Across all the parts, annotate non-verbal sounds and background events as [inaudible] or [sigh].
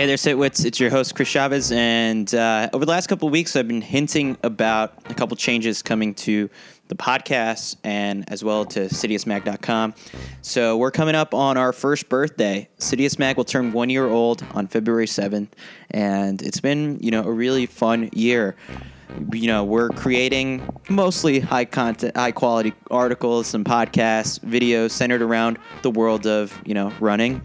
Hey there, Sitwits. It's your host, Chris Chavez. And uh, over the last couple weeks, I've been hinting about a couple changes coming to the podcast and as well to CitiusMag.com. So we're coming up on our first birthday. Mag will turn one year old on February 7th. And it's been, you know, a really fun year you know we're creating mostly high content high quality articles some podcasts videos centered around the world of you know running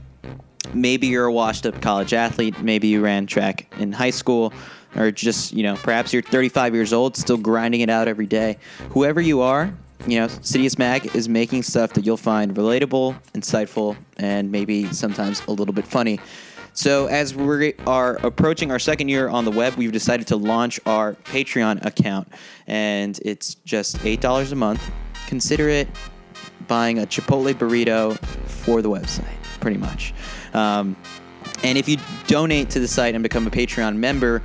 maybe you're a washed up college athlete maybe you ran track in high school or just you know perhaps you're 35 years old still grinding it out every day whoever you are you know Citius Mag is making stuff that you'll find relatable insightful and maybe sometimes a little bit funny so, as we are approaching our second year on the web, we've decided to launch our Patreon account, and it's just $8 a month. Consider it buying a Chipotle burrito for the website, pretty much. Um, and if you donate to the site and become a Patreon member,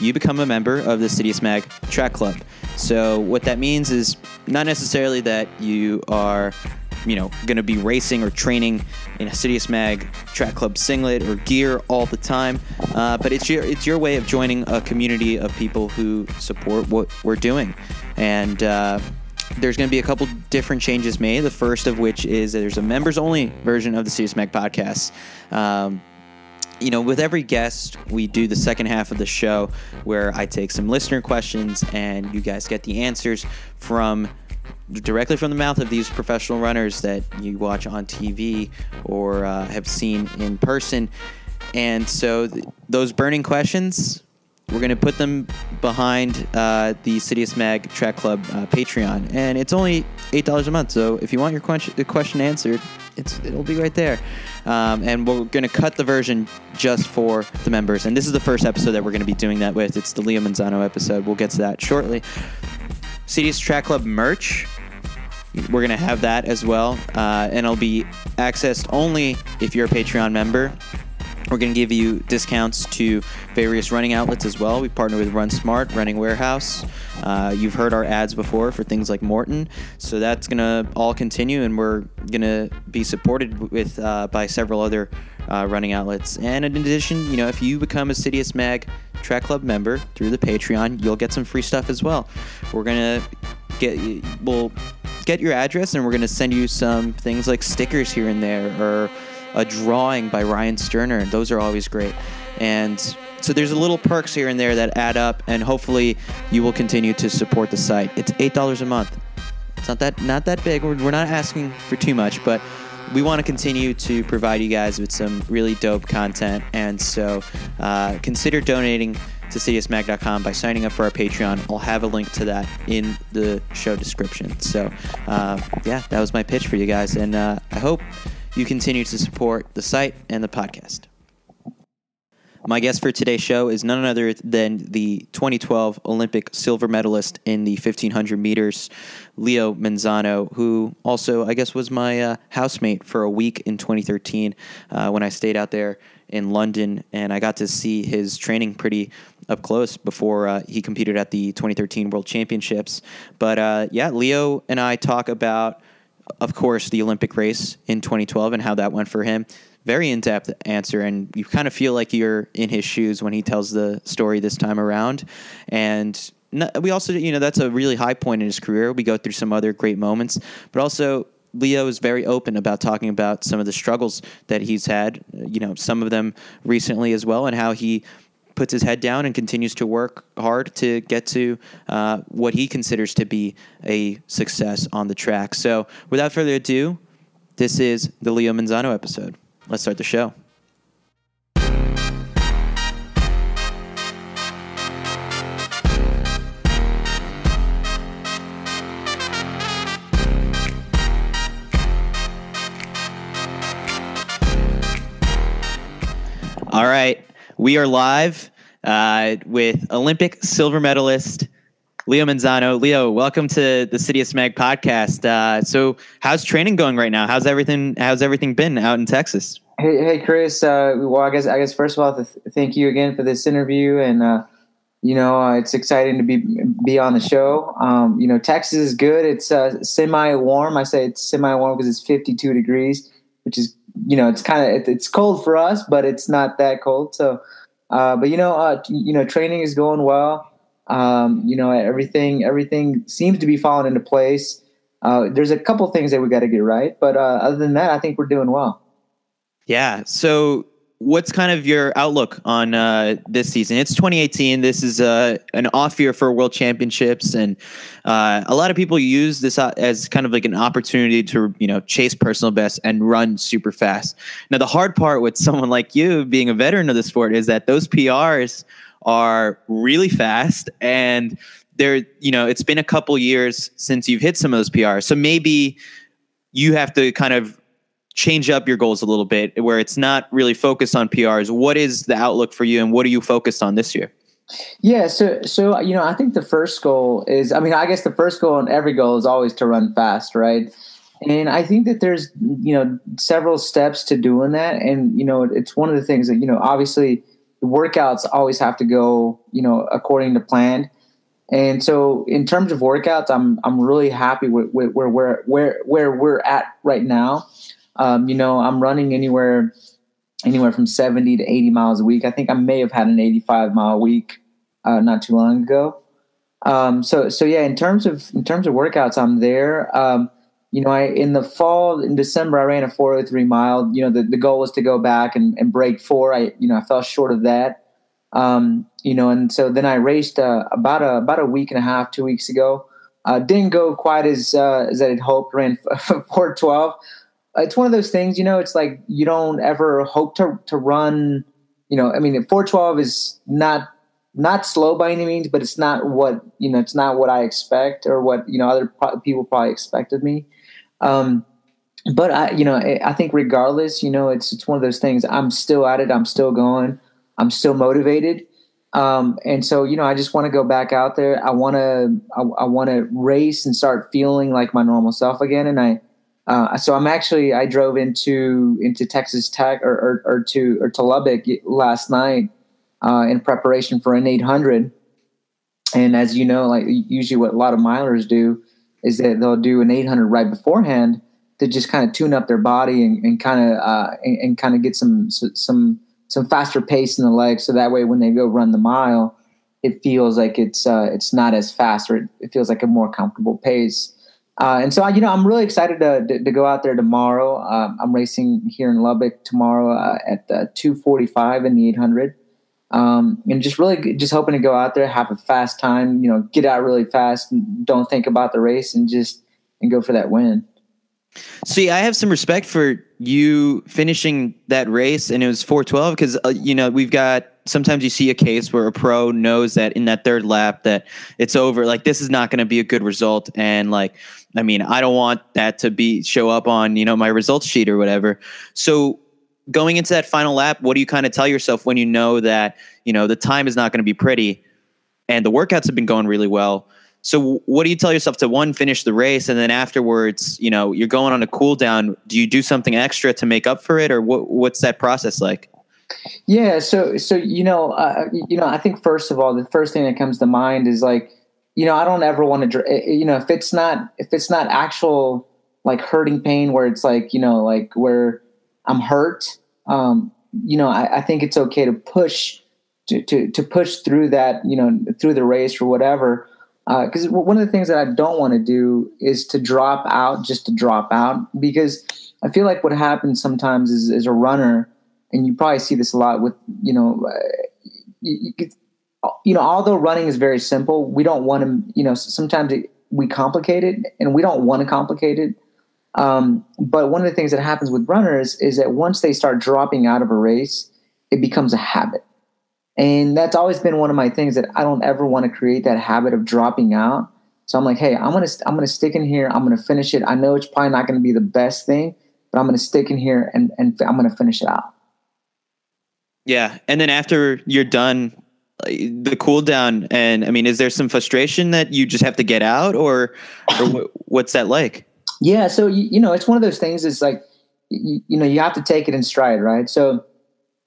you become a member of the Citius Mag Track Club. So, what that means is not necessarily that you are you know going to be racing or training in a Citius Mag Track Club singlet or gear all the time. Uh, but it's your it's your way of joining a community of people who support what we're doing, and. Uh, there's going to be a couple different changes made. The first of which is that there's a members only version of the Citius Mag podcast. Um, you know, with every guest, we do the second half of the show where I take some listener questions and you guys get the answers from directly from the mouth of these professional runners that you watch on TV or uh, have seen in person. And so th- those burning questions, we're going to put them behind uh, the Citius Mag Track Club uh, Patreon. And it's only $8 a month. So if you want your question, answered, it's, it'll be right there. Um, and we're going to cut the version just for the members. And this is the first episode that we're going to be doing that with. It's the Leo Manzano episode. We'll get to that shortly. Citius Track Club merch we're going to have that as well. Uh, and it'll be accessed only if you're a Patreon member. We're going to give you discounts to various running outlets as well. We partner with Run Smart, Running Warehouse. Uh, you've heard our ads before for things like Maurten, so that's going to all continue, and we're going to be supported with uh, by several other uh, running outlets. And in addition, you know, if you become a Citius Mag Track Club member through the Patreon, you'll get some free stuff as well. We're going to get we'll get your address and we're going to send you some things like stickers here and there or a drawing by Ryan Sterner. Those are always great. And so there's a little perks here and there that add up, and hopefully you will continue to support the site. It's eight dollars a month. It's not that not that big. We're, we're not asking for too much, but we want to continue to provide you guys with some really dope content. And so uh, consider donating to citiusmag.com by signing up for our Patreon. I'll have a link to that in the show description. So, uh, yeah, that was my pitch for you guys. And uh, I hope you continue to support the site and the podcast. My guest for today's show is none other than the 2012 Olympic silver medalist in the 1500 meters, Leo Manzano, who also, I guess, was my uh, housemate for a week in 2013 uh, when I stayed out there in London, and I got to see his training pretty up close before uh, he competed at the 2013 World Championships. But uh, yeah, Leo and I talk about, of course, the Olympic race in 2012 and how that went for him. Very in depth answer, and you kind of feel like you're in his shoes when he tells the story this time around. And we also, you know, that's a really high point in his career. We go through some other great moments, but also Leo is very open about talking about some of the struggles that he's had, you know, some of them recently as well, and how he puts his head down and continues to work hard to get to uh, what he considers to be a success on the track. So, without further ado, this is the Leo Manzano episode. Let's start the show. All right. We are live uh, with Olympic silver medalist Leo Manzano. Leo, welcome to the Citius Mag podcast. Uh, so, how's training going right now? How's everything? How's everything been out in Texas? Hey, hey, Chris. Uh, well, I guess I guess first of all, th- thank you again for this interview, and uh, you know uh, it's exciting to be be on the show. Um, you know, Texas is good. It's uh, semi warm. I say it's semi warm because it's 52 degrees, which is you know, it's kind of, it's cold for us, but it's not that cold. So, uh, but you know, uh, you know, training is going well. Um, you know, everything, everything seems to be falling into place. Uh, there's a couple things that we got to get right, but uh, other than that, I think we're doing well. Yeah. So what's kind of your outlook on uh, this season? It's 2018. This is uh, an off year for World Championships, and uh, a lot of people use this uh, as kind of like an opportunity to you know chase personal best and run super fast. Now, the hard part with someone like you being a veteran of the sport is that those PRs are really fast and there you know it's been a couple years since you've hit some of those PRs so maybe you have to kind of change up your goals a little bit where it's not really focused on PRs. What is the outlook for you and what are you focused on this year? Yeah, so so you know, I think the first goal is I mean, I guess the first goal and every goal is always to run fast, right? And I think that there's, you know, several steps to doing that and you know, it's one of the things that, you know, obviously the workouts always have to go, you know, according to plan. And so, in terms of workouts, I'm I'm really happy with, with where where where where we're at right now. Um, you know, I'm running anywhere anywhere from 70 to 80 miles a week. I think I may have had an 85 mile week uh, not too long ago. Um, so so yeah, in terms of in terms of workouts, I'm there. Um, you know, I in the fall in December I ran a 403 mile. You know, the, the goal was to go back and, and break four. I you know I fell short of that. Um, you know, and so then I raced uh, about a about a week and a half, two weeks ago. Uh, didn't go quite as uh, as I had hoped. Ran [laughs] 412 it's one of those things, you know, it's like you don't ever hope to to run, you know, I mean 412 is not not slow by any means, but it's not what, you know, it's not what I expect or what, you know, other pro- people probably expect of me. Um, but I, you know, I think regardless, you know, it's it's one of those things. I'm still at it. I'm still going. I'm still motivated. Um, and so, you know, I just want to go back out there. I want to, I, I want to race and start feeling like my normal self again. And I, uh, so I'm actually I drove into into Texas Tech or, or, or to or to Lubbock last night uh, in preparation for an 800. And as you know, like usually what a lot of milers do is that they'll do an 800 right beforehand to just kind of tune up their body and, and kind of uh, and, and kind of get some some some faster pace in the legs, so that way when they go run the mile, it feels like it's uh, it's not as fast or it, it feels like a more comfortable pace. Uh, and so, you know, I'm really excited to, to, to go out there tomorrow. Um, I'm racing here in Lubbock tomorrow uh, at uh, 2:45 in the 800, um, and just really just hoping to go out there, have a fast time. You know, get out really fast, don't think about the race, and just and go for that win. See, I have some respect for you finishing that race, and it was 412 because uh, you know we've got sometimes you see a case where a pro knows that in that third lap that it's over like this is not going to be a good result and like i mean i don't want that to be show up on you know my results sheet or whatever. So going into that final lap what do you kind of tell yourself when you know that you know the time is not going to be pretty and the workouts have been going really well so what do you tell yourself to one finish the race and then afterwards you know you're going on a cool down do you do something extra to make up for it or what, what's that process like yeah, so so you know, uh, you know, I think first of all, the first thing that comes to mind is like, you know, I don't ever want to, eh, eh, you know, if it's not if it's not actual like hurting pain where it's like you know like where I'm hurt, um, you know, I, I think it's okay to push to, to to push through that, you know, through the race or whatever. Because uh, one of the things that I don't want to do is to drop out just to drop out because I feel like what happens sometimes is as a runner and you probably see this a lot with you know uh, you, you, know although running is very simple we don't want to you know sometimes it, we complicate it and we don't want to complicate it. Um, but one of the things that happens with runners is that once they start dropping out of a race it becomes a habit and that's always been one of my things that i don't ever want to create that habit of dropping out so i'm like hey i'm gonna i'm gonna stick in here i'm gonna finish it i know it's probably not gonna be the best thing but i'm gonna stick in here and, and i'm gonna finish it out yeah, and then after you're done, the cool down, and I mean, is there some frustration that you just have to get out, or, or [coughs] what's that like? Yeah, so you, you know, it's one of those things. It's like you, you know, you have to take it in stride, right? So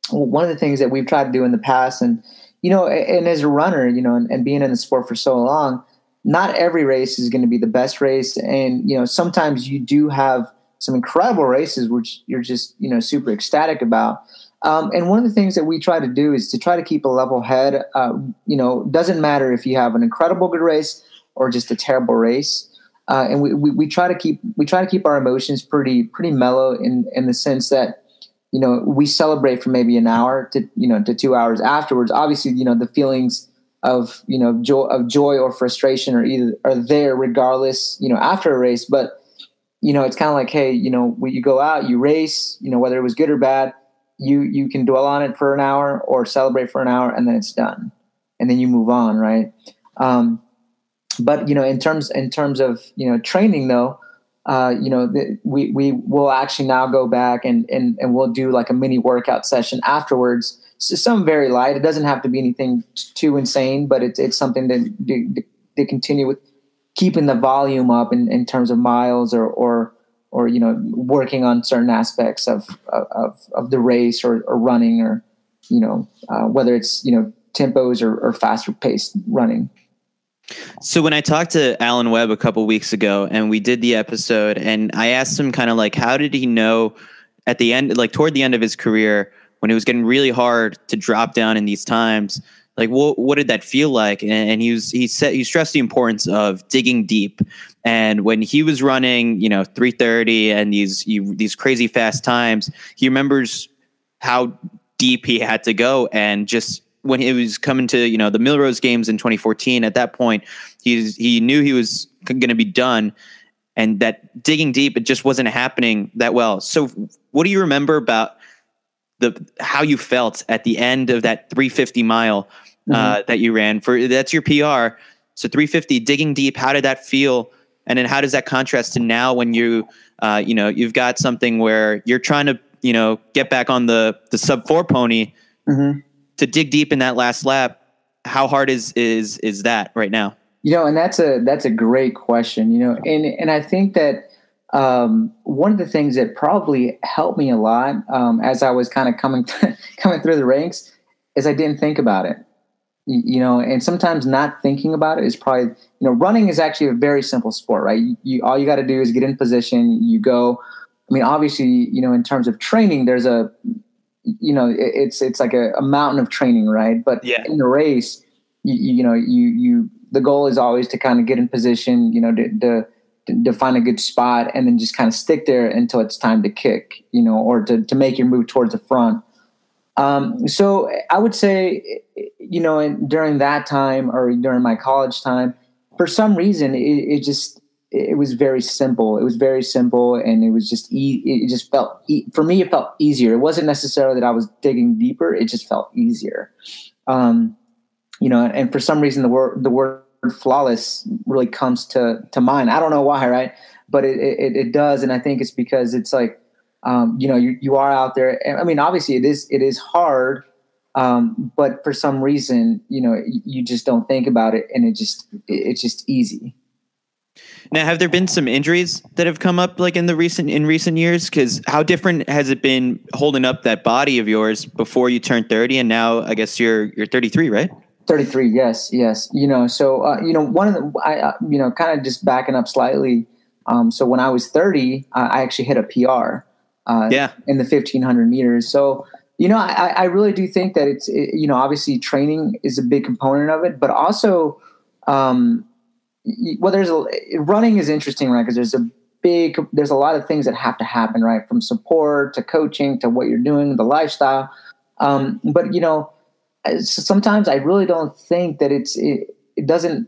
one of the things that we've tried to do in the past, and you know, and as a runner, you know, and, and being in the sport for so long, not every race is going to be the best race, and you know, sometimes you do have some incredible races, which you're just you know super ecstatic about. Um, and one of the things that we try to do is to try to keep a level head. Uh, you know, doesn't matter if you have an incredible good race or just a terrible race. Uh, and we, we, we try to keep we try to keep our emotions pretty pretty mellow in in the sense that you know we celebrate for maybe an hour to you know to two hours afterwards. Obviously, you know the feelings of you know joy of joy or frustration are either are there regardless you know after a race, but you know it's kind of like hey you know when you go out you race you know whether it was good or bad you you can dwell on it for an hour or celebrate for an hour and then it's done and then you move on right um, but you know in terms in terms of you know training though uh, you know the, we we will actually now go back and and and we'll do like a mini workout session afterwards. So some very light. It doesn't have to be anything too insane but it's it's something to to, to continue with keeping the volume up in, in terms of miles or or or you know working on certain aspects of of, of the race or, or running or you know uh, whether it's you know tempos or, or faster paced running so when I talked to Alan Webb a couple weeks ago and we did the episode and I asked him kind of like how did he know at the end like toward the end of his career when it was getting really hard to drop down in these times like what what did that feel like? And, and he was he said he stressed the importance of digging deep. And when he was running you know 330 and these you, these crazy fast times he remembers how deep he had to go and just when he was coming to you know the Millrose games in 2014 at that point he's he knew he was going to be done and that digging deep it just wasn't happening that well. So what do you remember about the how you felt at the end of that 350 mile uh, mm-hmm. that you ran for that's your PR so 350 digging deep how did that feel? And then how does that contrast to now when you uh, you know you've got something where you're trying to you know get back on the the sub 4 pony mm-hmm to dig deep in that last lap, how hard is is is that right now? You know, and that's a that's a great question. You know, and and I think that um, one of the things that probably helped me a lot um, as I was kind of coming [laughs] coming through the ranks is I didn't think about it. You, you, know, and sometimes not thinking about it is probably you know running is actually a very simple sport, right? You, you all you got to do is get in position. You go. I mean, obviously, you know, in terms of training, there's a you know it's it's like a, a mountain of training right but yeah. in the race you, you know you you the goal is always to kind of get in position you know to, to to find a good spot and then just kind of stick there until it's time to kick, you know, or to, to make your move towards the front. Um, so I would say, you know, during that time or during my college time, for some reason, it, it just it was very simple. It was very simple, and it was just e- it just felt e- for me. It felt easier. It wasn't necessarily that I was digging deeper. It just felt easier. Um, you know, and for some reason, the word the word flawless really comes to to mind. I don't know why, right? But it it, it does, and I think it's because it's like um, you know you you are out there. I mean, obviously, it is it is hard. Um, but for some reason, you know, you just don't think about it, and it just it's just easy. Now, have there been some injuries that have come up like in the recent in recent years? Because how different has it been holding up that body of yours before you turned thirty, and now I guess you're you're thirty three, right? Thirty three, yes, yes. You know, so uh, you know, one of the I uh, you know, kind of just backing up slightly. Um, so when I was thirty, uh, I actually hit a PR. Uh, yeah. In the fifteen hundred meters, so you know, I, I really do think that it's it, you know, obviously training is a big component of it, but also. Um, well, there's a running is interesting, right? Because there's a big, there's a lot of things that have to happen, right? From support to coaching to what you're doing, the lifestyle. Um, but you know, sometimes I really don't think that it's it, it doesn't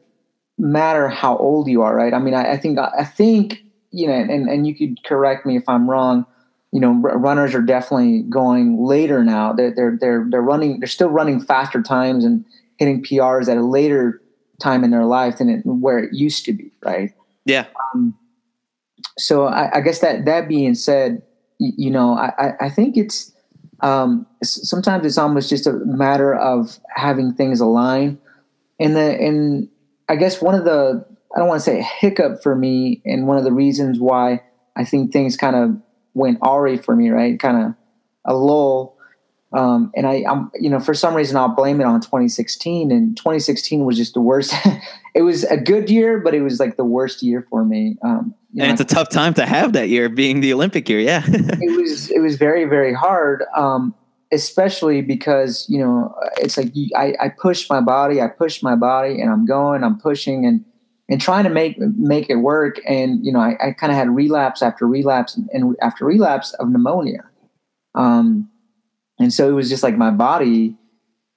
matter how old you are, right? I mean, I, I think I think you know, and and you could correct me if I'm wrong. You know, runners are definitely going later now. They're they're they're they're running. They're still running faster times and hitting PRs at a later time in their life than it, where it used to be, right? Yeah. Um, so I, I, guess that that being said, you, you know, I, I think it's um, sometimes it's almost just a matter of having things align. And the and I guess one of the I don't want to say hiccup for me, and one of the reasons why I think things kind of went awry for me, right? Kind of a lull um, and I, I'm, you know, for some reason I'll blame it on 2016. And 2016 was just the worst. [laughs] it was a good year, but it was like the worst year for me. Um, and know, it's a tough time to have that year being the Olympic year. Yeah, [laughs] it was it was very very hard, um, especially because you know it's like I, I push my body, I push my body, and I'm going, I'm pushing, and and trying to make make it work. And you know, I, I kind of had relapse after relapse and, and, after relapse of pneumonia. Um, and so it was just like my body,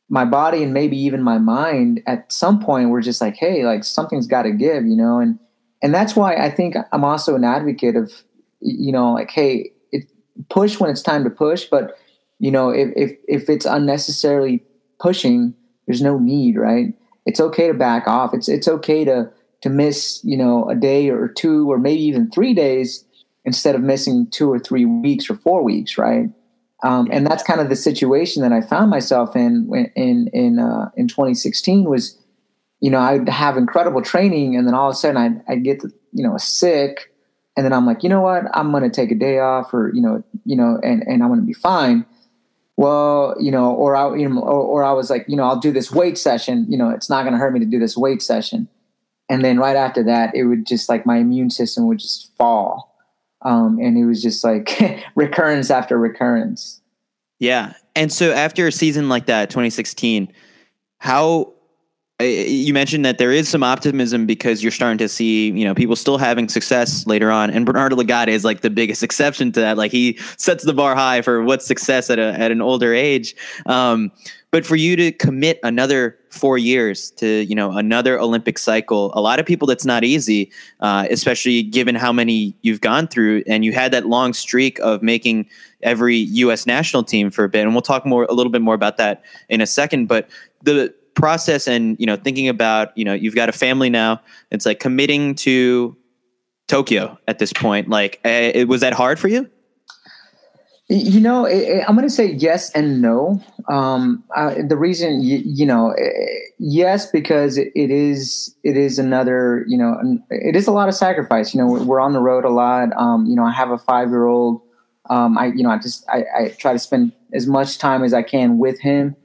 my body, and maybe even my mind at some point were just like, hey, like something's got to give, you know. And and that's why I think I'm also an advocate of, you know, like, hey, it, push when it's time to push, but you know, if if if it's unnecessarily pushing, there's no need, right? It's okay to back off. It's it's okay to to miss, you know, a day or two or maybe even three days instead of missing two or three weeks or four weeks, right? Um, and that's kind of the situation that I found myself in in in uh, in 2016 was, you know, I'd have incredible training, and then all of a sudden I'd, I'd get you know sick, and then I'm like, you know what, I'm going to take a day off, or you know, you know, and and I'm going to be fine. Well, you know, or I, you know, or, or I was like, you know, I'll do this weight session. You know, it's not going to hurt me to do this weight session and then right after that it would just like my immune system would just fall um, and it was just like [laughs] recurrence after recurrence. Yeah. And so after a season like that 2016 how you mentioned that there is some optimism because you're starting to see, you know, people still having success later on. And Bernardo Lagat is like the biggest [laughs] exception to that. Like he sets the bar high for what's success at a, at an older age. Um, but for you to commit another four years to you know another Olympic cycle, a lot of people that's not easy, uh, especially given how many you've gone through, and you had that long streak of making every U.S. national team for a bit, and we'll talk more a little bit more about that in a second. But the process and you know thinking about you know you've got a family now, it's like committing to Tokyo at this point. Like, uh, was that hard for you? You know, it, I'm going to say yes and no. Um, the reason, you, you, know, yes, because it is it is another, you know, it is a lot of sacrifice. You know, we're on the road a lot. Um, you know, I have a five year old. Um, I, you know, I just I, I try to spend as much time as I can with him.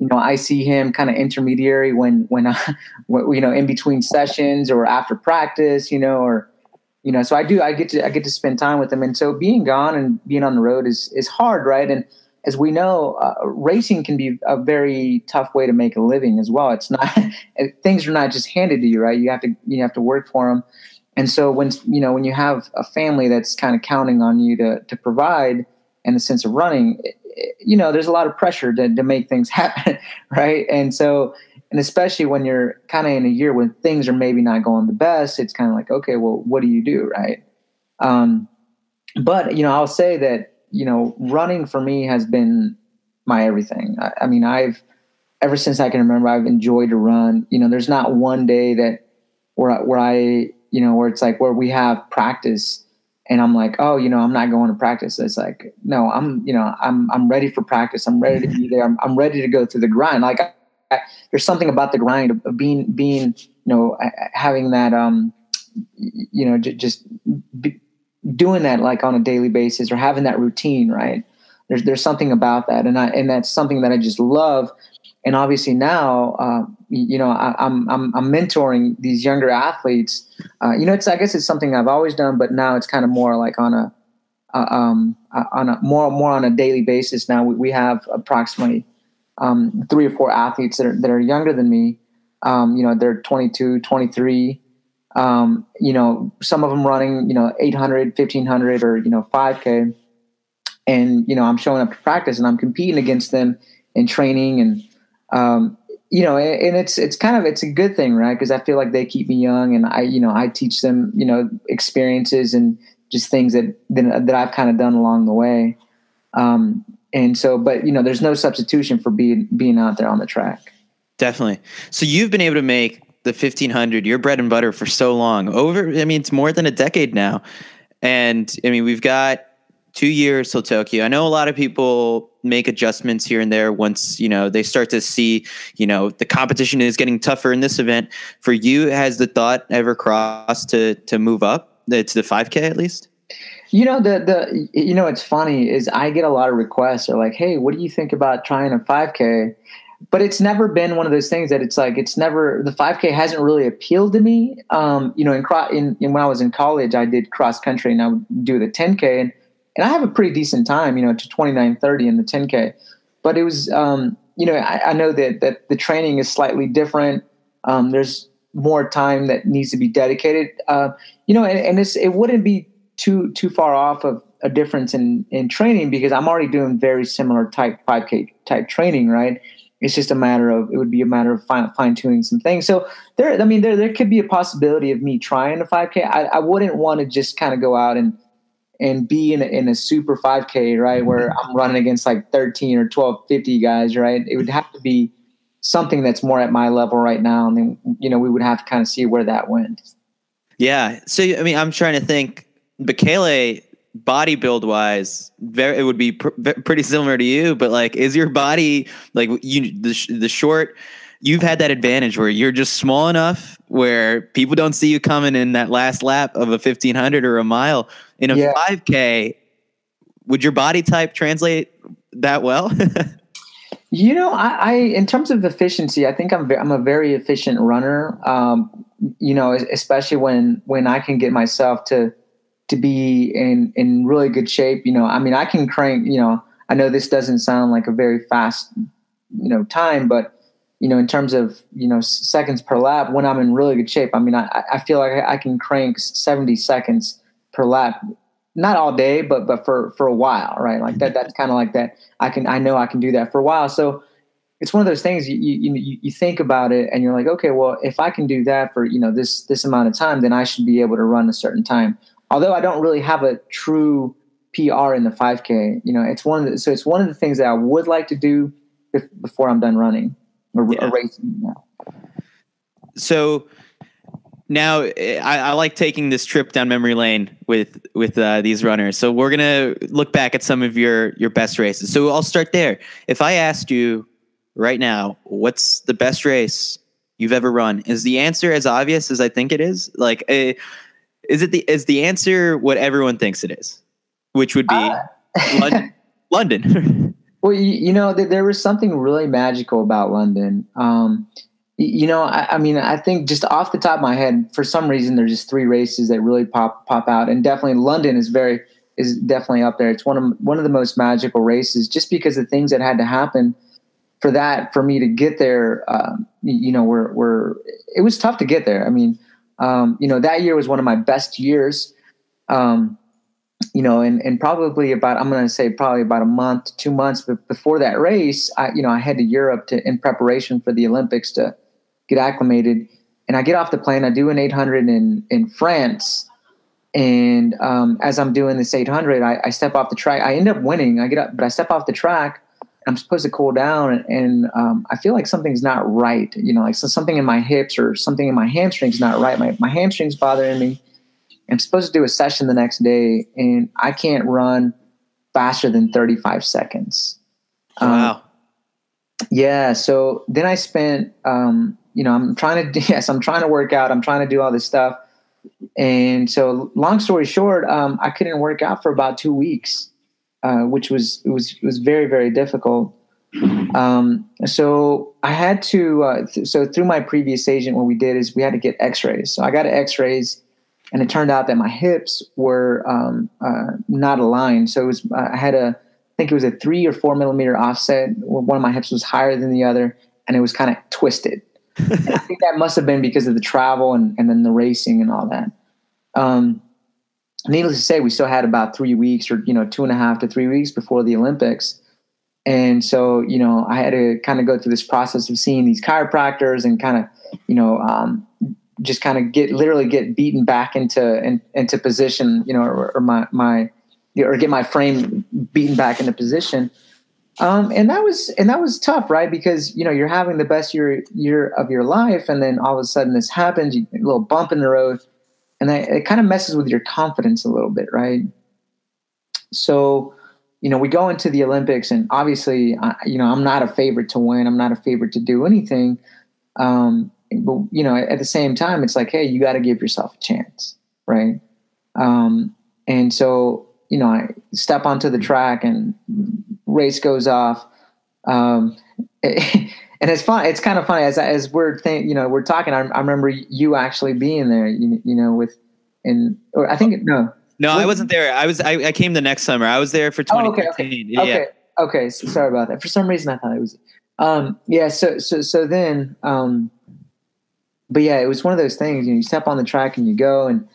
You know, I see him kind of intermediary when when I, [laughs] you know, in between sessions or after practice. You know, or you know so i do i get to i get to spend time with him, and so being gone and being on the road is is hard right? And as we know uh, racing can be a very tough way to make a living as well. It's not [laughs] things are not just handed to you right? You have to you have to work for them and so when you know when you have a family that's kind of counting on you to to provide in the sense of running you know there's a lot of pressure to, to make things [laughs] happen right? And so and especially when you're kind of in a year when things are maybe not going the best it's kind of like okay well what do you do right? Um, but you know i'll say that you know running for me has been my everything. I, I, mean i've ever since i can remember i've enjoyed to run. You know there's not one day that where, where i you know where it's like where we have practice and i'm like oh you know i'm not going to practice. It's like no i'm you know i'm i'm ready for practice. I'm ready to be there. I'm, I'm ready to go through the grind. Like there's something about the grind of, being being you know having that um you know j- just be, doing that like on a daily basis or having that routine right? There's there's something about that. And I and that's something that I just love and obviously now uh, you know I, am I'm, I'm mentoring these younger athletes uh, you know it's I guess it's something I've always done but now it's kind of more like on a uh, um, uh, on a more more on a daily basis now we, we have approximately um, three or four athletes that are, that are younger than me. Um, you know, they're 22, 23. Um, you know, some of them running, you know, 800, 1500 or, you know, 5K. And, you know, I'm showing up to practice and I'm competing against them in training and, um, you know, and it's it's kind of it's a good thing, right? Because I feel like they keep me young, and I, you know, I teach them, you know, experiences and just things that that, I've kind of done along the way. Um, and so but you know there's no substitution for being being out there on the track definitely so you've been able to make the 1500 your bread and butter for so long over i mean it's more than a decade now and i mean we've got two years till tokyo i know a lot of people make adjustments here and there once you know they start to see you know the competition is getting tougher in this event for you has the thought ever crossed to to move up to the 5k at least you know the the you know it's funny is I get a lot of requests are like, hey, what do you think about trying a 5K? but it's never been one of those things that it's like it's never the 5K hasn't really appealed to me. Um, you know, in, in, in when I was in college, I did cross country and I would do the 10K, and and I have a pretty decent time, you know, to 29:30 in the 10K. But it was, um, you know, I, I, know that that the training is slightly different. Um, there's more time that needs to be dedicated. Uh, you know, and, and it wouldn't be too too far off of a difference in in training because I'm already doing very similar type 5K type training, right? It's just a matter of it would be a matter of fine, fine tuning some things. So there, I mean, there there could be a possibility of me trying a 5K. I, I wouldn't want to just kind of go out and and be in a, in a super 5K, right, where mm-hmm. I'm running against like 13 or 12, 50 guys, right? It would have to be something that's more at my level right now, and then you know we would have to kind of see where that went. Yeah. So I mean, I'm trying to think. Bekele body build wise very it would be pr- pretty similar to you but like is your body like you the, sh- the short you've had that advantage where you're just small enough where people don't see you coming in that last lap of a 1500 or a mile in a yeah. 5k would your body type translate that well [laughs] you know I, I, in terms of efficiency i think i'm ve- i'm a very efficient runner um, you know especially when when i can get myself to to be in in really good shape. You know, I mean, I can crank. You know, I know this doesn't sound like a very fast, you know, time, but you know, in terms of you know seconds per lap, when I'm in really good shape, I mean, I, I feel like I can crank 70 seconds per lap. Not all day, but but for for a while, right? Like that. That's kind of like that. I can I know I can do that for a while. So it's one of those things you, you you think about it and you're like okay well if i can do that for you know this this amount of time then i should be able to run a certain time although I don't really have a true PR in the 5K, you know, it's one of the, so it's one of the things that I would like to do before I'm done running or, yeah. or racing. Yeah. So now I, I, like taking this trip down memory lane with with uh, these runners. So we're gonna look back at some of your your best races. So I'll start there. If I asked you right now, what's the best race you've ever run? Is the answer as obvious as I think it is? Like. Uh, is it the is the answer what everyone thinks it is, which would be uh, [laughs] London? London. [laughs] well, you, you, know, there was something really magical about London. Um, you know, I, I, mean, I think just off the top of my head, for some reason, there's just three races that really pop pop out, and definitely London is very is definitely up there. It's one of one of the most magical races, just because the things that had to happen for that for me to get there. Um, you know, were were it was tough to get there. I mean, um, you know, that year was one of my best years. Um, you know, and, and probably about, I'm going to say probably about a month, two months before that race, I, you know, I head to Europe to, in preparation for the Olympics to get acclimated. And I get off the plane, I do an 800 in, in France. And um, as I'm doing this 800, I, I step off the track. I end up winning. I get up, but I step off the track I'm supposed to cool down, and, and um, I feel like something's not right. You know, like so something in my hips or something in my hamstrings not right. My my hamstrings bothering me. I'm supposed to do a session the next day, and I can't run faster than 35 seconds. Um, wow. Um, yeah. So then I spent, um, you know, I'm trying to, [laughs] yes, I'm trying to work out. I'm trying to do all this stuff. And so long story short, um, I couldn't work out for about two weeks uh, which was it was it was very very difficult. Um, so I had to. Uh, th- so through my previous agent, what we did is we had to get X-rays. So I got X-rays, and it turned out that my hips were um, uh, not aligned. So it was uh, I had a I think it was a three or four millimeter offset. One of my hips was higher than the other, and it was kind of twisted. [laughs] I think that must have been because of the travel and, and then the racing and all that. Um, needless to say, we still had about three weeks or, you know, two and a half to three weeks before the Olympics. And so, you know, I had to kind of go through this process of seeing these chiropractors and kind of, you know, um, just kind of get literally get beaten back into in, into position, you know, or, or my my or get my frame beaten back into position. Um, and that was and that was tough, right? Because you know you're having the best year year of your life, and then all of a sudden this happens. You, a little bump in the road, and I, it kind of messes with your confidence a little bit, right? So, you know, we go into the Olympics, and obviously, I, you know, I'm not a favorite to win. I'm not a favorite to do anything. Um, but you know, at the same time, it's like, hey, you got to give yourself a chance, right? Um, and so, you know, I step onto the track, and race goes off. Um, [laughs] and it's fun. It's kind of funny as as we're think, you know, we're talking. I, I remember you actually being there. You, you know, with and or I think no, no, I wasn't there. I was. I, I came the next summer. I was there for 2015. Oh, okay, okay. Yeah. Okay. Okay. So sorry about that. For some reason, I thought it was. Um. Yeah. So so so then. Um. But yeah, it was one of those things. You know, you step on the track and you go, and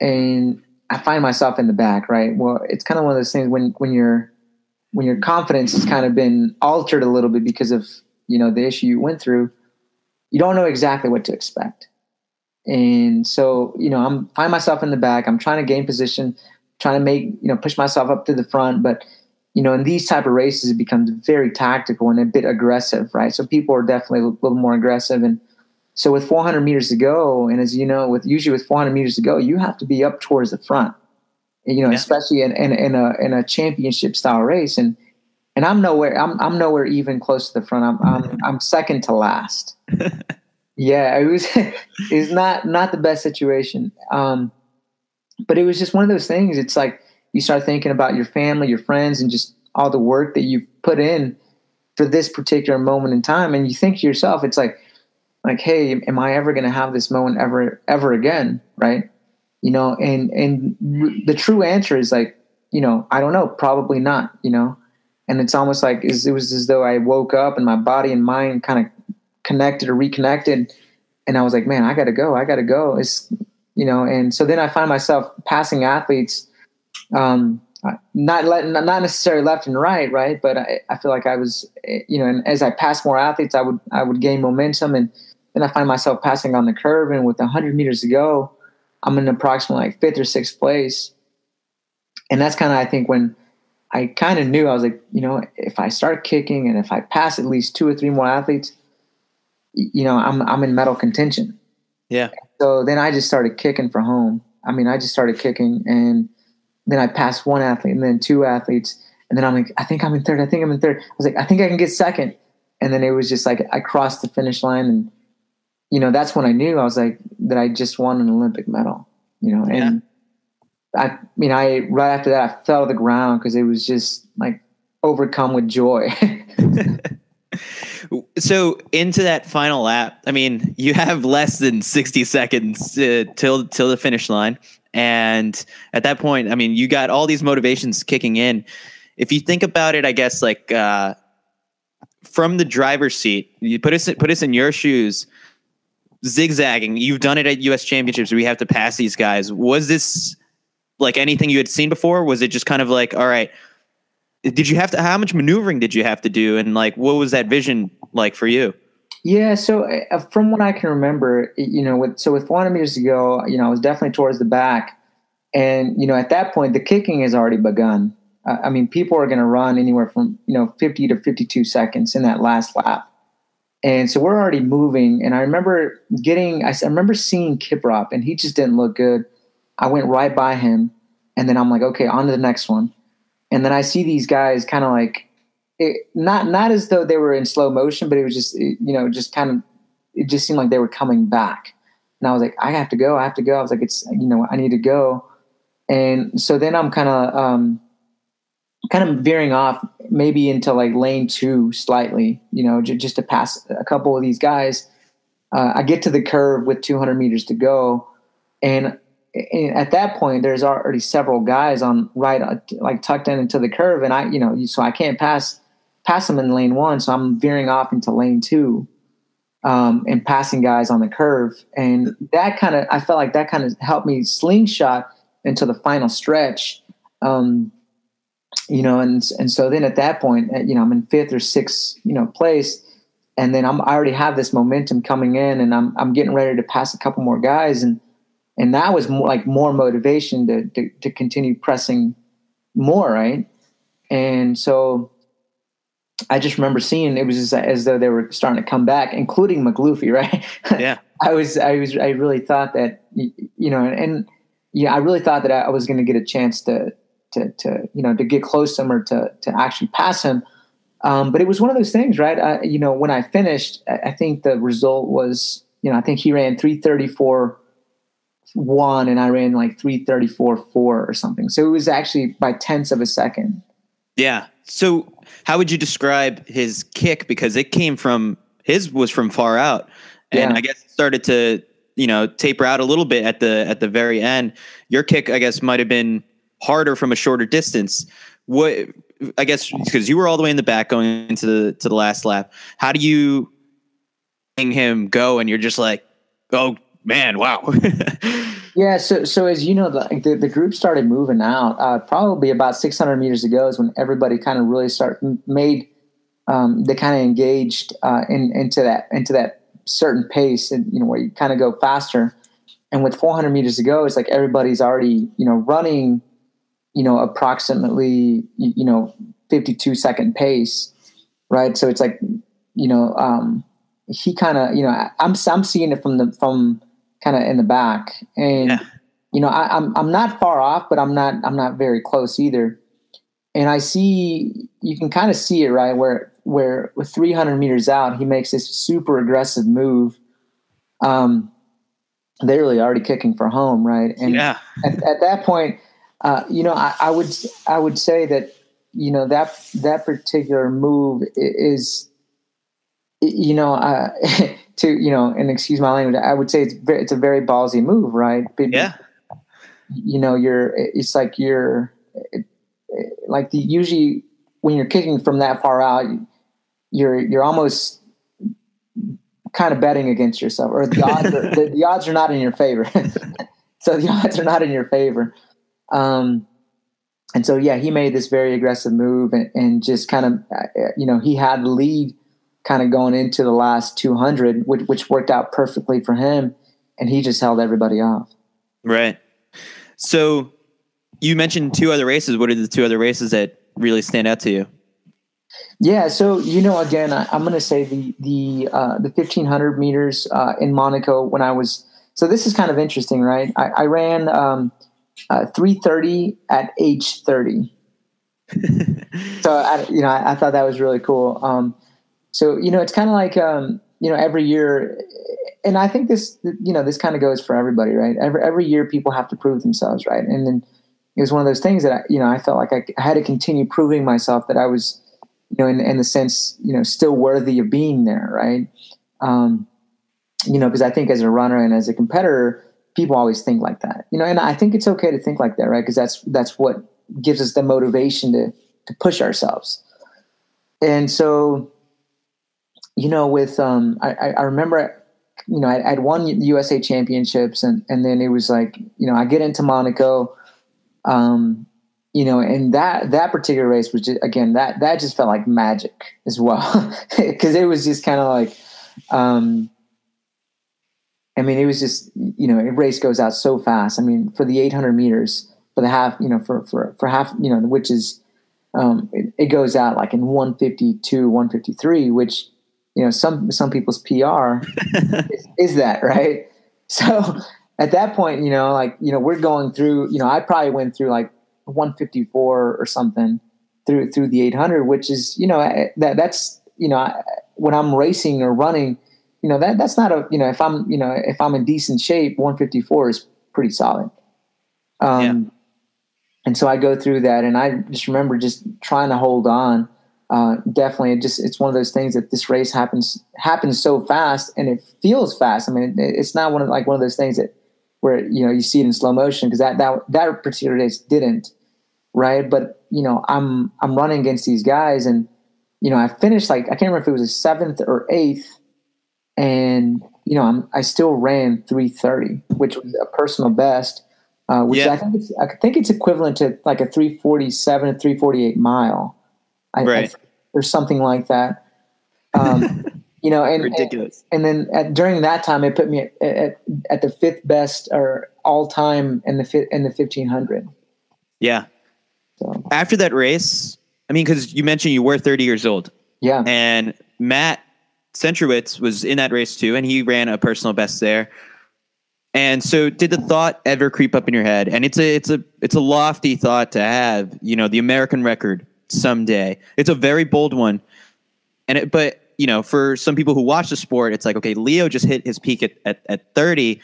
and I find myself in the back. Right. Well, it's kind of one of those things when when you're when your confidence has kind of been altered a little bit because of you know the issue you went through. You don't know exactly what to expect. And so, you know, I'm find myself in the back. I'm trying to gain position, trying to make, you know, push myself up to the front. But, you know, in these type of races, it becomes very tactical and a bit aggressive, right? So people are definitely a little more aggressive. And so with 400 meters to go, and as you know, with usually with 400 meters to go, you have to be up towards the front, you know, yeah. especially in, in, in a, in a championship style race. And, and I'm nowhere, I'm, I'm nowhere even close to the front. I'm, I'm, I'm second to last. [laughs] Yeah, it was [laughs] it's not not the best situation. Um, but it was just one of those things. It's like you start thinking about your family, your friends, and just all the work that you put in for this particular moment in time. And you think to yourself, it's like, like, hey, am I ever going to have this moment ever, ever again? Right? You know, and and the true answer is like, you know, I don't know, probably not. You know, and it's almost like it was as though I woke up and my body and mind kind of connected or reconnected. And I was like, man, I got to go. I got to go. It's, you know, and so then I find myself passing athletes, um, not letting, not necessarily left and right, right. But I, I feel like I was, you know, and as I pass more athletes, I would, I would gain momentum. And then I find myself passing on the curve. And with 100 meters to go, I'm in approximately like fifth or sixth place. And that's kind of, I think, when I kind of knew I was like, you know, if I start kicking and if I pass at least two or three more athletes, you know, I'm I'm in medal contention. Yeah. So then I just started kicking for home. I mean, I just started kicking, and then I passed one athlete, and then two athletes, and then I'm like, I think I'm in third. I think I'm in third. I was like, I think I can get second, and then it was just like I crossed the finish line, and you know, that's when I knew I was like that I just won an Olympic medal. You know, and yeah. I, I mean, I right after that I fell to the ground because it was just like overcome with joy. [laughs] so into that final lap, I mean, you have less than 60 seconds uh, till till the finish line, and at that point, I mean, you got all these motivations kicking in. If you think about it, I guess like uh, from the driver's seat, you put us put us in your shoes, zigzagging. You've done it at U.S. Championships. We have to pass these guys. Was this like anything you had seen before? Was it just kind of like, all right, did you have to how much maneuvering did you have to do and like what was that vision like for you yeah so uh, from what i can remember you know with so with 400 meters to go you know i was definitely towards the back and you know at that point the kicking has already begun i mean people are going to run anywhere from you know 50 to 52 seconds in that last lap and so we're already moving and i remember getting i, remember seeing kiprop and he just didn't look good i went right by him and then i'm like okay on to the next one and then I see these guys kind of like it, not not as though they were in slow motion, but it was just you know just kind of it just seemed like they were coming back. And I was like, I have to go, I have to go. I was like, it's you know I need to go. And so then I'm kind of um, kind of veering off maybe into like lane two slightly, you know, j- just to pass a couple of these guys. Uh, I get to the curve with 200 meters to go, and at that point, there's already several guys on right, uh, like tucked in into the curve, and I, you know, so I can't pass pass them in lane one, so I'm veering off into lane two, um, and passing guys on the curve, and that kind of I felt like that kind of helped me slingshot into the final stretch, um, you know, and and so then at that point, uh, you know, I'm in fifth or sixth, you know, place, and then I'm I already have this momentum coming in, and I'm I'm getting ready to pass a couple more guys, and and that was more, like more motivation to, to, to continue pressing more right? And so i just remember seeing it was as, as though they were starting to come back including Makhloufi [laughs] right? Yeah. I was i was i really thought that you know and yeah i really thought that i was going to get a chance to to to you know to get close to him or to to actually pass him um, but it was one of those things right I, you know when i finished i think the result was you know i think he ran 334 one and I ran like 334 4 or something. So it was actually by tenths of a second. Yeah. So how would you describe his kick? Because it came from his was from far out, and Yeah. I guess it started to you know taper out a little bit at the at the very end. Your kick, I guess, might have been harder from a shorter distance. What I guess because you were all the way in the back going into the to the last lap. How do you him go and you're just like, oh man, wow. [laughs] Yeah, so so as you know, the the, the group started moving out. Uh, probably about 600 meters ago is when everybody kind of really start made. Um, they kind of engaged uh, in, into that into that certain pace, and you know where you kind of go faster. And with 400 meters to go, it's like everybody's already you know running, you know approximately you, know 52 second pace, right? So it's like you know um, he kind of you know I'm I'm seeing it from the from kind of in the back. And Yeah. you know I, I'm I'm not far off but I'm not I'm not very close either. And I see you can kind of see it right where where with 300 meters out he makes this super aggressive move. Um they're really already kicking for home right? And yeah, at, at that point, uh, you know, I, I would I would say that you know that that particular move is, you know, uh, [laughs] to you know, and excuse my language, I would say it's very, it's a very ballsy move, right? But, yeah, You know, you're it's like you're like the usually when you're kicking from that far out, you're you're almost kind of betting against yourself, or the odds are, [laughs] the, the odds are not in your favor. [laughs] so the odds are not in your favor. Um, and so yeah, he made this very aggressive move, and, and just kind of uh, you know he had the lead kind of going into the last 200, which, which worked out perfectly for him, and he just held everybody off. right. So you mentioned two other races. What are the two other races that really stand out to you? Yeah, so you know, again, I, I'm going to say the the uh, the 1500 meters uh, in Monaco when I was. So this is kind of interesting, right? I, I ran um, uh, 330 at age 30. [laughs] so I, you know, I, I thought that was really cool. Um, so you know, it's kind of like um, you know, every year, and I think this, you know, this kind of goes for everybody, right? Every every year, people have to prove themselves, right? And then it was one of those things that I, you know, I felt like I, I had to continue proving myself that I was, you know, in, in the sense, you know, still worthy of being there, right? Um, you know, because I think as a runner and as a competitor, people always think like that, you know, and I think it's okay to think like that, right? Because that's that's what gives us the motivation to to push ourselves. And so, you know, with um, I, I remember, you know, I, I'd won USA championships, and and then it was like, you know, I get into Monaco, um, you know, and that that particular race was just again that that just felt like magic as well, [laughs] because it was just kind of like. Um, I mean, it was just you know, a race goes out so fast. I mean, for the 800 meters, for the half, you know, for for for half, you know, which is um, it, it goes out like in 152, 153, which you know some some people's PR [laughs] is, is that right? So at that point, you know, like you know, we're going through. You know, I probably went through like 154 or something through through the 800, which is you know that that's you know when I'm racing or running you know that that's not a you know if I'm you know if I'm in decent shape, 154 is pretty solid. Um, Yeah. And so I go through that, and I just remember just trying to hold on. Uh, definitely, it just it's one of those things that this race happens happens so fast, and it feels fast. I mean, it, it's not one of like one of those things that where you know you see it in slow motion because that that that particular race didn't, right? But you know, I'm I'm running against these guys, and you know, I finished like I can't remember if it was a seventh or eighth, and you know, I'm I still ran 330, which was a personal best, uh, which Yeah. I think it's, I think it's equivalent to like a 347 or 348 mile, I, I Right. think, or something like that. Um, [laughs] you know, and Ridiculous. and then at, during that time, it put me at, at, at the fifth best or all time in the fi- in the 1500. Yeah. So After that race, I mean, because you mentioned you were 30 years old, yeah, and Matt Centrowitz was in that race too, and he ran a personal best there. And so, did the thought ever creep up in your head? And it's a it's a it's a lofty thought to have. You know, the American record someday. It's a very bold one. And it, but you know, for some people who watch the sport, it's like okay, Leo just hit his peak at at, at 30.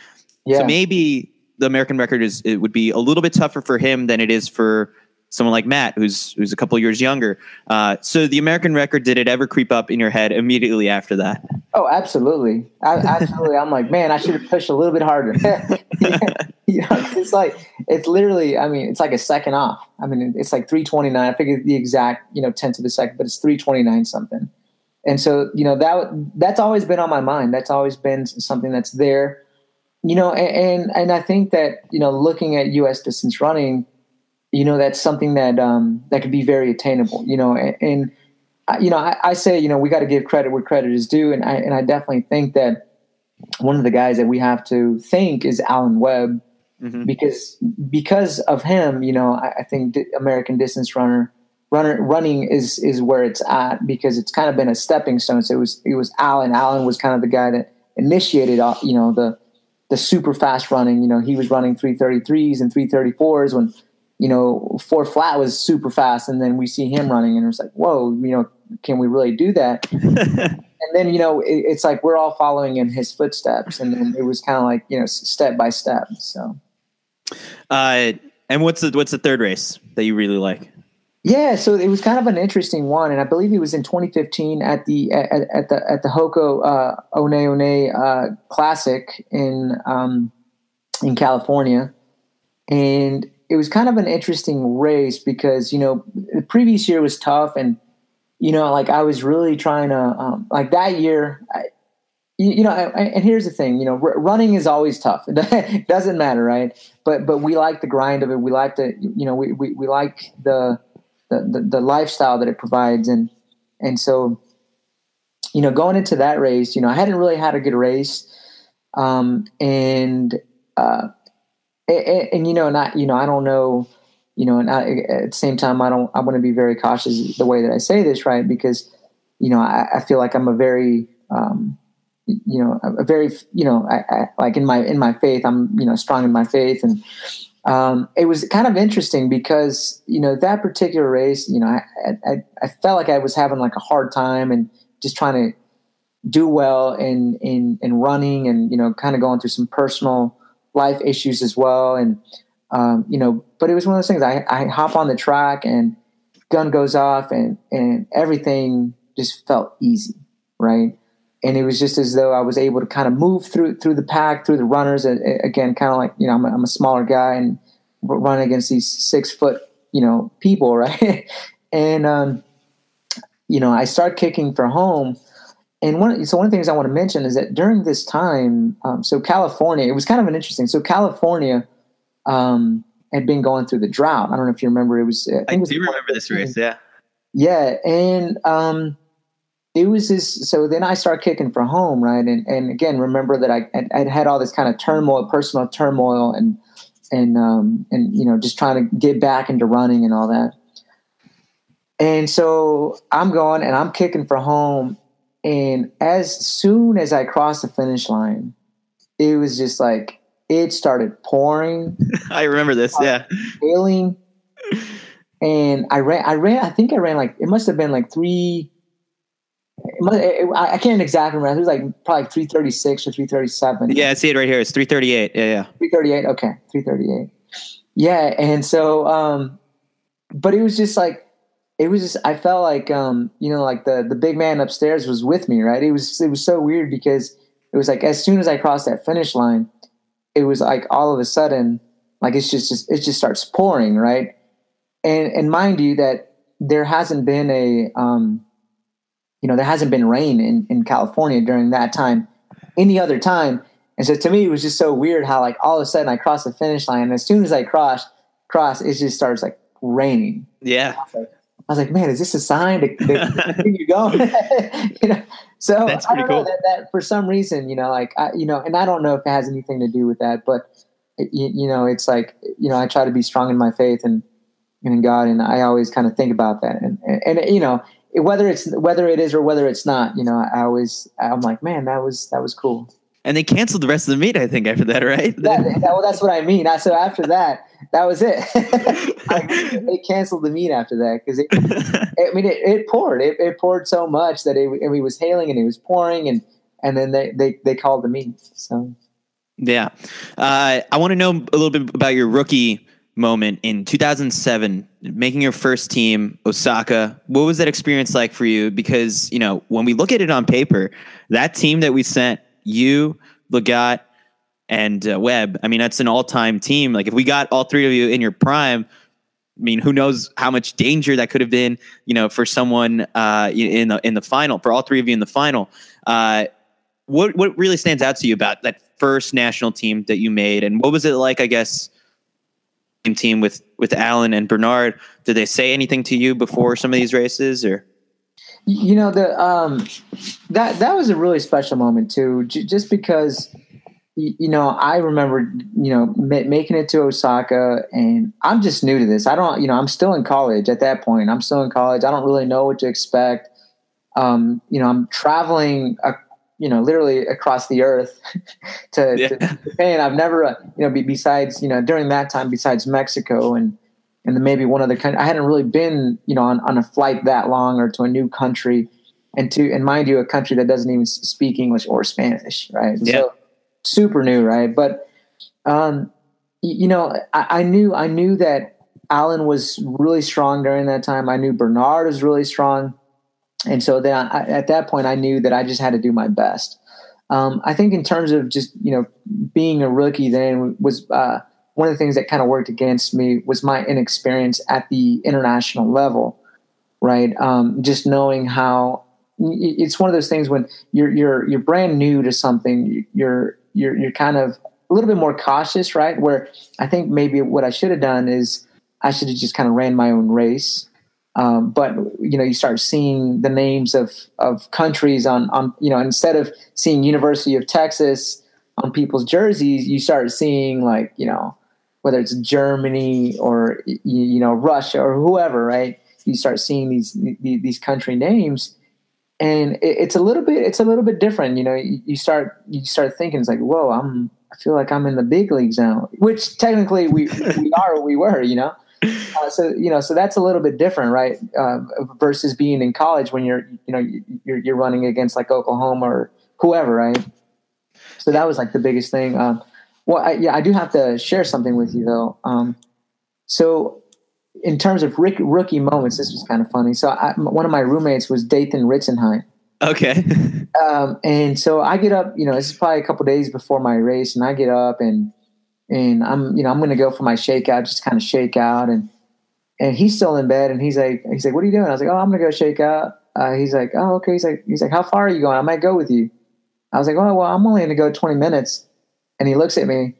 yeah, So maybe the American record is it would be a little bit tougher for him than it is for someone like Matt, who's who's a couple years younger. Uh, so the American record, did it ever creep up in your head immediately after that? Oh, absolutely, I, absolutely. I'm like, man, I should have pushed a little bit harder. [laughs] you know, it's like it's literally. I mean, it's like a second off. I mean, it's like 329. I figured the exact you know tenth of a second, but it's 329 something. And so you know that that's always been on my mind. That's always been something that's there. You know, and and, and I think that you know looking at U.S. distance running you know that's something that um, that could be very attainable you know and, and you know I, I, say you know we got to give credit where credit is due and I, and I definitely think that one of the guys that we have to thank is alan Webb mm-hmm. because because of him you know I, I think American distance runner runner running is is where it's at because it's kind of been a stepping stone. So it was it was Alan Alan was kind of the guy that initiated you know the the super fast running. You know he was running 333s and 334s when you know, four flat was super fast, and then we see him running, and it's like, whoa, you know, can we really do that? [laughs] and then you know, it, it's like we're all following in his footsteps, and, and it was kind of like you know, step by step. So, uh, and what's the what's the third race that you really like? Yeah, so it was kind of an interesting one, and I believe it was in 2015 at the at, at the at the Hoka uh, One One uh, Classic in um, in California, and it was kind of an interesting race because you know the previous year was tough and you know like I was really trying to um, like that year. I, you, you know, I, I, and here's the thing, you know, r- running is always tough. [laughs] It doesn't matter, right? But but we like the grind of it. We like the you know we we, we like the, the the the lifestyle that it provides, and and so you know going into that race, you know, I hadn't really had a good race, um, and uh, and, and, you know, not you know, I don't know, you know, and I, at the same time, I don't. I want to be very cautious the way that I say this, right? Because you know, I, I feel like I'm a very, um, you know, a very, you know, I, I, like in my in my faith, I'm you know strong in my faith, and um, it was kind of interesting because you know that particular race, you know, I, I I felt like I was having like a hard time and just trying to do well in in in running and you know kind of going through some personal life issues as well. And, um, you know, but it was one of those things I, I hop on the track and gun goes off and, and everything just felt easy. Right. And it was just as though I was able to kind of move through, through the pack, through the runners. And, again, kind of like, you know, I'm a, I'm a smaller guy and run against these six foot, you know, people. [laughs] Right. and, um, you know, I start kicking for home and one so one of the things I want to mention is that during this time, um, so California, it was kind of an interesting. So California um, had been going through the drought. I don't know if you remember. It was. I, I was do remember this race. Yeah. Yeah, and um, it was this. So then I start kicking for home, right? And and again, remember that I I had all this kind of turmoil, personal turmoil, and and um, and you know just trying to get back into running and all that. And so I'm going and I'm kicking for home, and as soon as I crossed the finish line, it was just like it started pouring. [laughs] I remember this, yeah. Failing. And I ran, I ran, I think I ran like, it must have been like three, it, it, I can't exactly remember. It was like probably 336 or 337. Yeah, I see it right here. It's 338. Yeah, yeah. 338. Okay. 338. Yeah. And so, um, but it was just like, it was just I felt like um, you know like the the big man upstairs was with me, right? It was it was so weird because it was like as soon as I crossed that finish line, it was like all of a sudden like it's just, just it just starts pouring, right? And and mind you that there hasn't been a um, you know there hasn't been rain in in California during that time any other time. And so to me, it was just so weird how like all of a sudden I crossed the finish line, and as soon as I crossed cross, it just starts like raining. Yeah. I was like, man, is this a sign to, to continue going? [laughs] you know, so That's pretty I don't cool. know that, that for some reason, you know, like I, you know, and I don't know if it has anything to do with that, but it, you, you, know, it's like, you know, I try to be strong in my faith and, and in God, and I always kind of think about that, and, and, and you know, whether it's whether it is or whether it's not, you know, I always I'm like, man, that was that was cool. And they canceled the rest of the meet, I think, after that, right? That, well, that's what I mean. So after that, that was it. [laughs] [laughs] they canceled the meet after that because [laughs] it, I mean, it, it poured. It, it, poured so much that it, it was hailing and it was pouring, and and then they they, they called the meet. So yeah, uh, I want to know a little bit about your rookie moment in 2007, making your first team, Osaka. What was that experience like for you? Because, you know, when we look at it on paper, that team that we sent, you, Lagat, and uh, Webb, I mean, that's an all time team. Like, if we got all three of you in your prime, I mean, who knows how much danger that could have been, you know, for someone uh, in the in the final, for all three of you in the final. Uh, what what really stands out to you about that first national team that you made, and what was it like? I guess team with with Alan and Bernard. Did they say anything to you before some of these races, or? You know the um, that that was a really special moment too, j- just because you know I remember you know ma- making it to Osaka, and I'm just new to this. I don't you know I'm still in college at that point. I'm still in college. I don't really know what to expect. Um, you know, I'm traveling a, you know, literally across the earth [laughs] to, yeah. to, Japan. I've never, uh, you know, besides, you know, during that time, besides Mexico and, and then maybe one other country, I hadn't really been, you know, on, on a flight that long or to a new country and to, and mind you, a country that doesn't even speak English or Spanish. Right. Yeah. So super new. Right. But, um, you know, I, I knew, I knew that Alan was really strong during that time. I knew Bernard was really strong and so then I, at that point i knew that i just had to do my best um, i think in terms of just you know being a rookie then was uh, one of the things that kind of worked against me was my inexperience at the international level right um, just knowing how it's one of those things when you're you're you're brand new to something you're you're you're kind of a little bit more cautious right? Where i think maybe what i should have done is i should have just kind of ran my own race. Um, but you know, you start seeing the names of of countries on on you know instead of seeing University of Texas on people's jerseys, you start seeing like you know whether it's Germany or you, know Russia or whoever, right? You start seeing these these country names, and it, it's a little bit it's a little bit different. You know, you, you start you start thinking it's like, whoa, I'm I feel like I'm in the big leagues now, which technically we we [laughs] are we were, you know. Uh, so you know, so that's a little bit different, right? Uh, versus being in college when you're, you know, you're, you're running against like Oklahoma or whoever, right? So that was like the biggest thing. Um, well, I, yeah, I do have to share something with you though. Um, so in terms of Rick, rookie moments, this was kind of funny. So I, one of my roommates was Dathan Ritzenheim. Okay. [laughs] um, and so I get up, you know, this is probably a couple days before my race, and I get up and and I'm you know I'm going to go for my shakeout, just kind of shake out, and and he's still in bed, and he's like he's like, what are you doing? I was like, oh, I'm going to go shake out. Uh, he's like, oh, okay. He's like, he's like, how far are you going? I might go with you. I was like, oh, well, I'm only going to go 20 minutes. And he looks at me,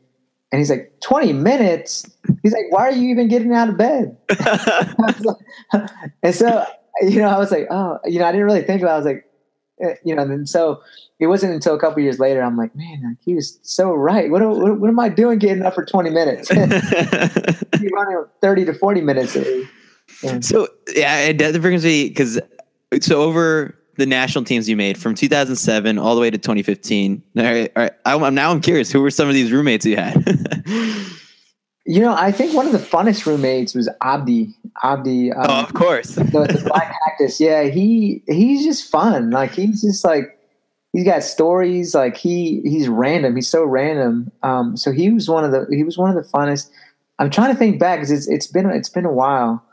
and he's like, 20 minutes. He's like, why are you even getting out of bed? [laughs] and so you know, I was like, oh, you know, I didn't really think about. it. I was like, eh, you know, and so it wasn't until a couple years later I'm like, man, he was so right. What, what, what am I doing getting up for 20 minutes? [laughs] [laughs] you running 30 to 40 minutes. Yeah. So yeah, it brings me because so over the national teams you made from 2007 all the way to 2015. All right, all right. I'm, now I'm curious. Who were some of these roommates you had? [laughs] you know, I think one of the funnest roommates was Abdi. Abdi. Um, oh, of course. the, the Black [laughs] Cactus. Yeah, he he's just fun. Like he's just like he's got stories like he he's random he's so random um, so he was one of the he was one of the funnest i'm trying to think back because it's, it's been it's been a while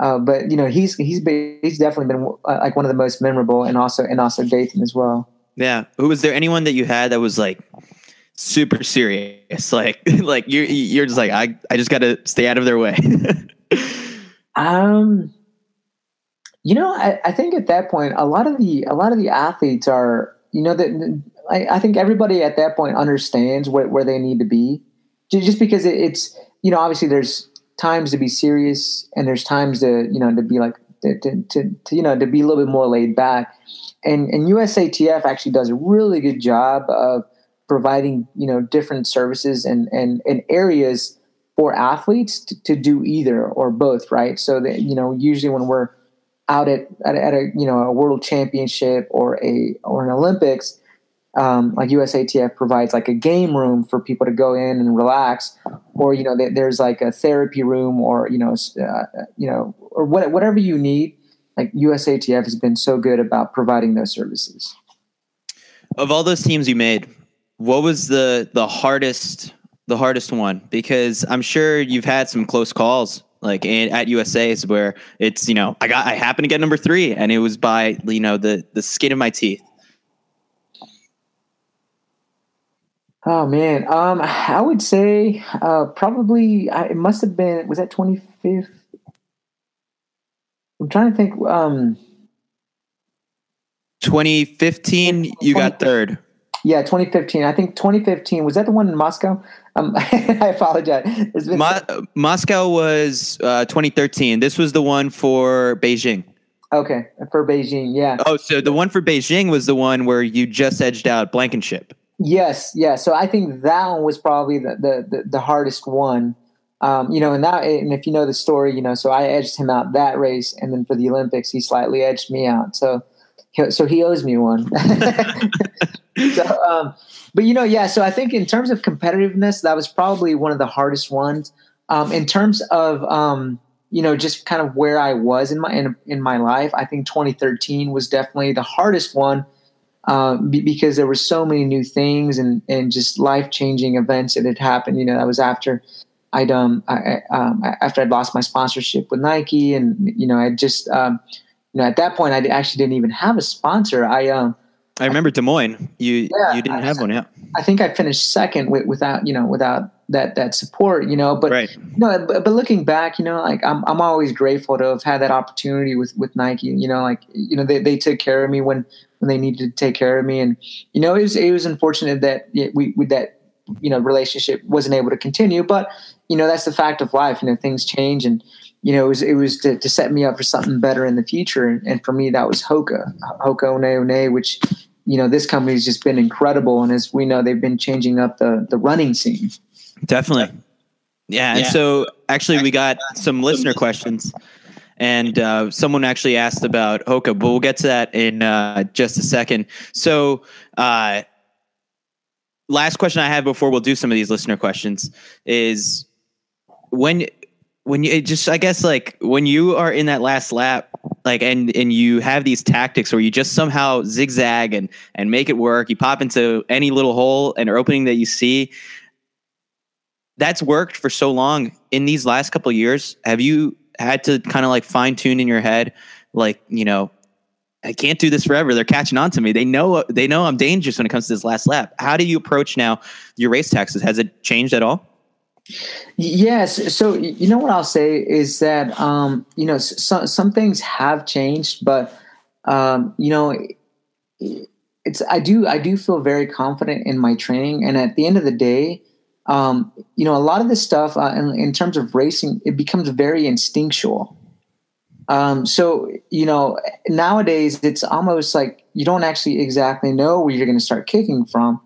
uh, but you know he's he's been, he's definitely been uh, like one of the most memorable and also and also Dathan as well. Yeah. Who was there anyone that you had that was like super serious? [laughs] Like [laughs] like you're you're just like i i just gotta stay out of their way. [laughs] Um you know I, I think at that point a lot of the a lot of the athletes are you know that I, I, think everybody at that point understands where, where they need to be. Just because it, it's you know obviously there's times to be serious and there's times to you know to be like to, to, to, to you know to be a little bit more laid back. And and USATF actually does a really good job of providing you know different services and and, and areas for athletes to, to do either or both right? So that you know usually when we're out at, at, at a you know a world championship or a or an Olympics, um, like USATF provides like a game room for people to go in and relax, or you know there's like a therapy room or you know uh, you know or what, whatever you need. Like USATF has been so good about providing those services. Of all those teams you made, what was the the hardest the hardest one? Because I'm sure you've had some close calls, like in, at USA's, where it's you know I got I happened to get number three, and it was by you know the the skin of my teeth. Oh man, um, I would say uh, probably it must have been was that twenty fifth. I'm trying to think. Um, 2015, you got third. Yeah, 2015. I think 2015 was that the one in Moscow. Um, [laughs] I apologize. Mo- Moscow was uh, 2013. This was the one for Beijing. Okay, for Beijing, yeah. Oh, so the one for Beijing was the one where you just edged out Blankenship. Yes, yeah. So I think that one was probably the the, the, the hardest one. Um, you know, and that, and if you know the story, you know, so I edged him out that race, and then for the Olympics, he slightly edged me out. So, so he owes me one. [laughs] so, um, but you know, yeah. So I think in terms of competitiveness, that was probably one of the hardest ones. Um, in terms of um, you know, just kind of where I was in my in, in my life, I think 2013 was definitely the hardest one um, because there were so many new things and and just life changing events that had happened. You know, that was after I'd um, I, um after I'd lost my sponsorship with Nike, and you know I just um, you know at that point I actually didn't even have a sponsor. I um. I remember Des Moines. You yeah, you didn't I, have one, yeah. I think I finished second with, without you know without that that support, you know. But right. you know, but, but, looking back, you know, like I'm I'm always grateful to have had that opportunity with with Nike. You know, like you know they they took care of me when when they needed to take care of me. And you know, it was it was unfortunate that we, we that you know relationship wasn't able to continue. But you know, that's the fact of life. You know, things change, and you know, it was it was to, to set me up for something better in the future. And, and for me, that was Hoka, Hoka One One, which you know this company's just been incredible. And as we know, they've been changing up the the running scene. Definitely. Yeah, and yeah. so actually, we got some listener questions and uh, someone actually asked about Hoka, but we'll get to that in uh, just a second. So, uh, last question I have before we'll do some of these listener questions is when when you just I guess like when you are in that last lap like and and you have these tactics where you just somehow zigzag and and make it work you pop into any little hole and opening that you see that's worked for so long in these last couple years have you had to kind of like fine tune in your head, like you know, I can't do this forever. They're catching on to me. They know they know I'm dangerous when it comes to this last lap. How do you approach now your race tactics? Has it changed at all? Yes. So you know what I'll say is that um, you know some some things have changed, but um, you know it's I do I do feel very confident in my training, and at the end of the day, um, you know, a lot of this stuff uh, in, in, terms of racing, it becomes very instinctual. Um, so, you know, nowadays it's almost like you don't actually exactly know where you're going to start kicking from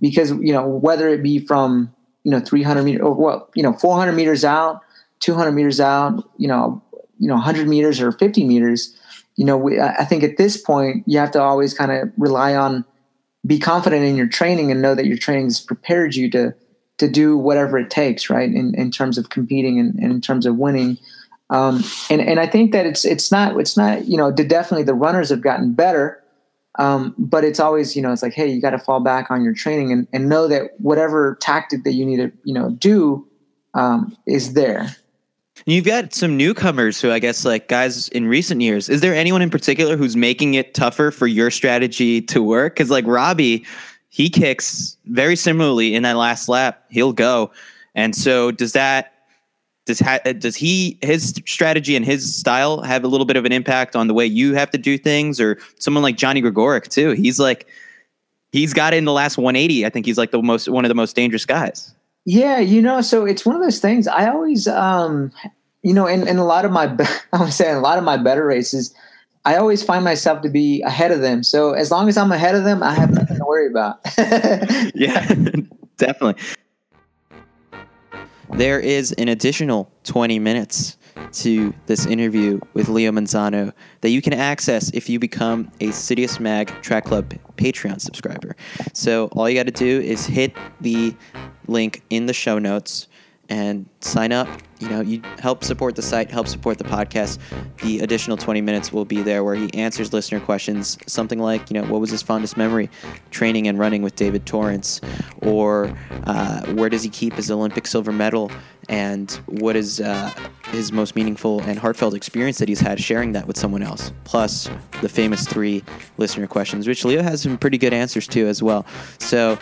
because, you know, whether it be from, you know, 300 meters or well, you know, 400 meters out, 200 meters out, you know, you know, 100 meters or 50 meters, you know, we, I think at this point you have to always kind of rely on, be confident in your training and know that your training has prepared you to, to do whatever it takes, right? In, in terms of competing and, and in terms of winning. Um, and, and I think that it's, it's not, it's not, you know, definitely the runners have gotten better. Um, but it's always, you know, it's like, Hey, you got to fall back on your training and, and know that whatever tactic that you need to, you know, do, um, is there. You've got some newcomers who I guess like guys in recent years. Is there anyone in particular who's making it tougher for your strategy to work? Cause like Robbie, he kicks very similarly in that last lap. He'll go, and so does that. Does ha- does he his strategy and his style have a little bit of an impact on the way you have to do things, or someone like Johnny Gregorek too? He's like he's got in the last 180. I think he's like the most one of the most dangerous guys. Yeah, you know, so it's one of those things. I always, um, you know, in, in a lot of my, [laughs] I would say, in a lot of my better races, I always find myself to be ahead of them. So as long as I'm ahead of them, I have nothing to worry about. [laughs] yeah, [laughs] definitely. There is an additional 20 minutes to this interview with Leo Manzano that you can access if you become a Citius Mag Track Club Patreon subscriber. So all you got to do is hit the link in the show notes and sign up. You know, you help support the site, help support the podcast. The additional 20 minutes will be there where he answers listener questions, something like, you know, what was his fondest memory training and running with David Torrance, or uh, where does he keep his Olympic silver medal, and what is uh, his most meaningful and heartfelt experience that he's had sharing that with someone else. Plus, the famous three listener questions, which Leo has some pretty good answers to as well. So,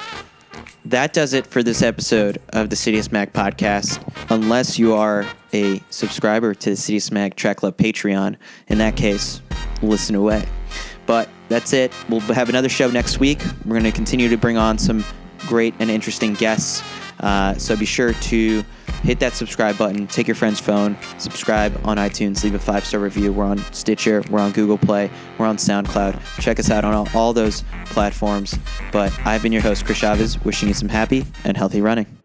that does it for this episode of the Citius Mag podcast. Unless you are a subscriber to the Citius Mag Track Club Patreon, in that case, listen away. But that's it. We'll have another show next week. We're going to continue to bring on some great and interesting guests. Uh, so be sure to hit that subscribe button, take your friend's phone, subscribe on iTunes, leave a five star review. We're on Stitcher, we're on Google Play, we're on SoundCloud. Check us out on all, all those platforms. But I've been your host, Chris Chavez, wishing you some happy and healthy running.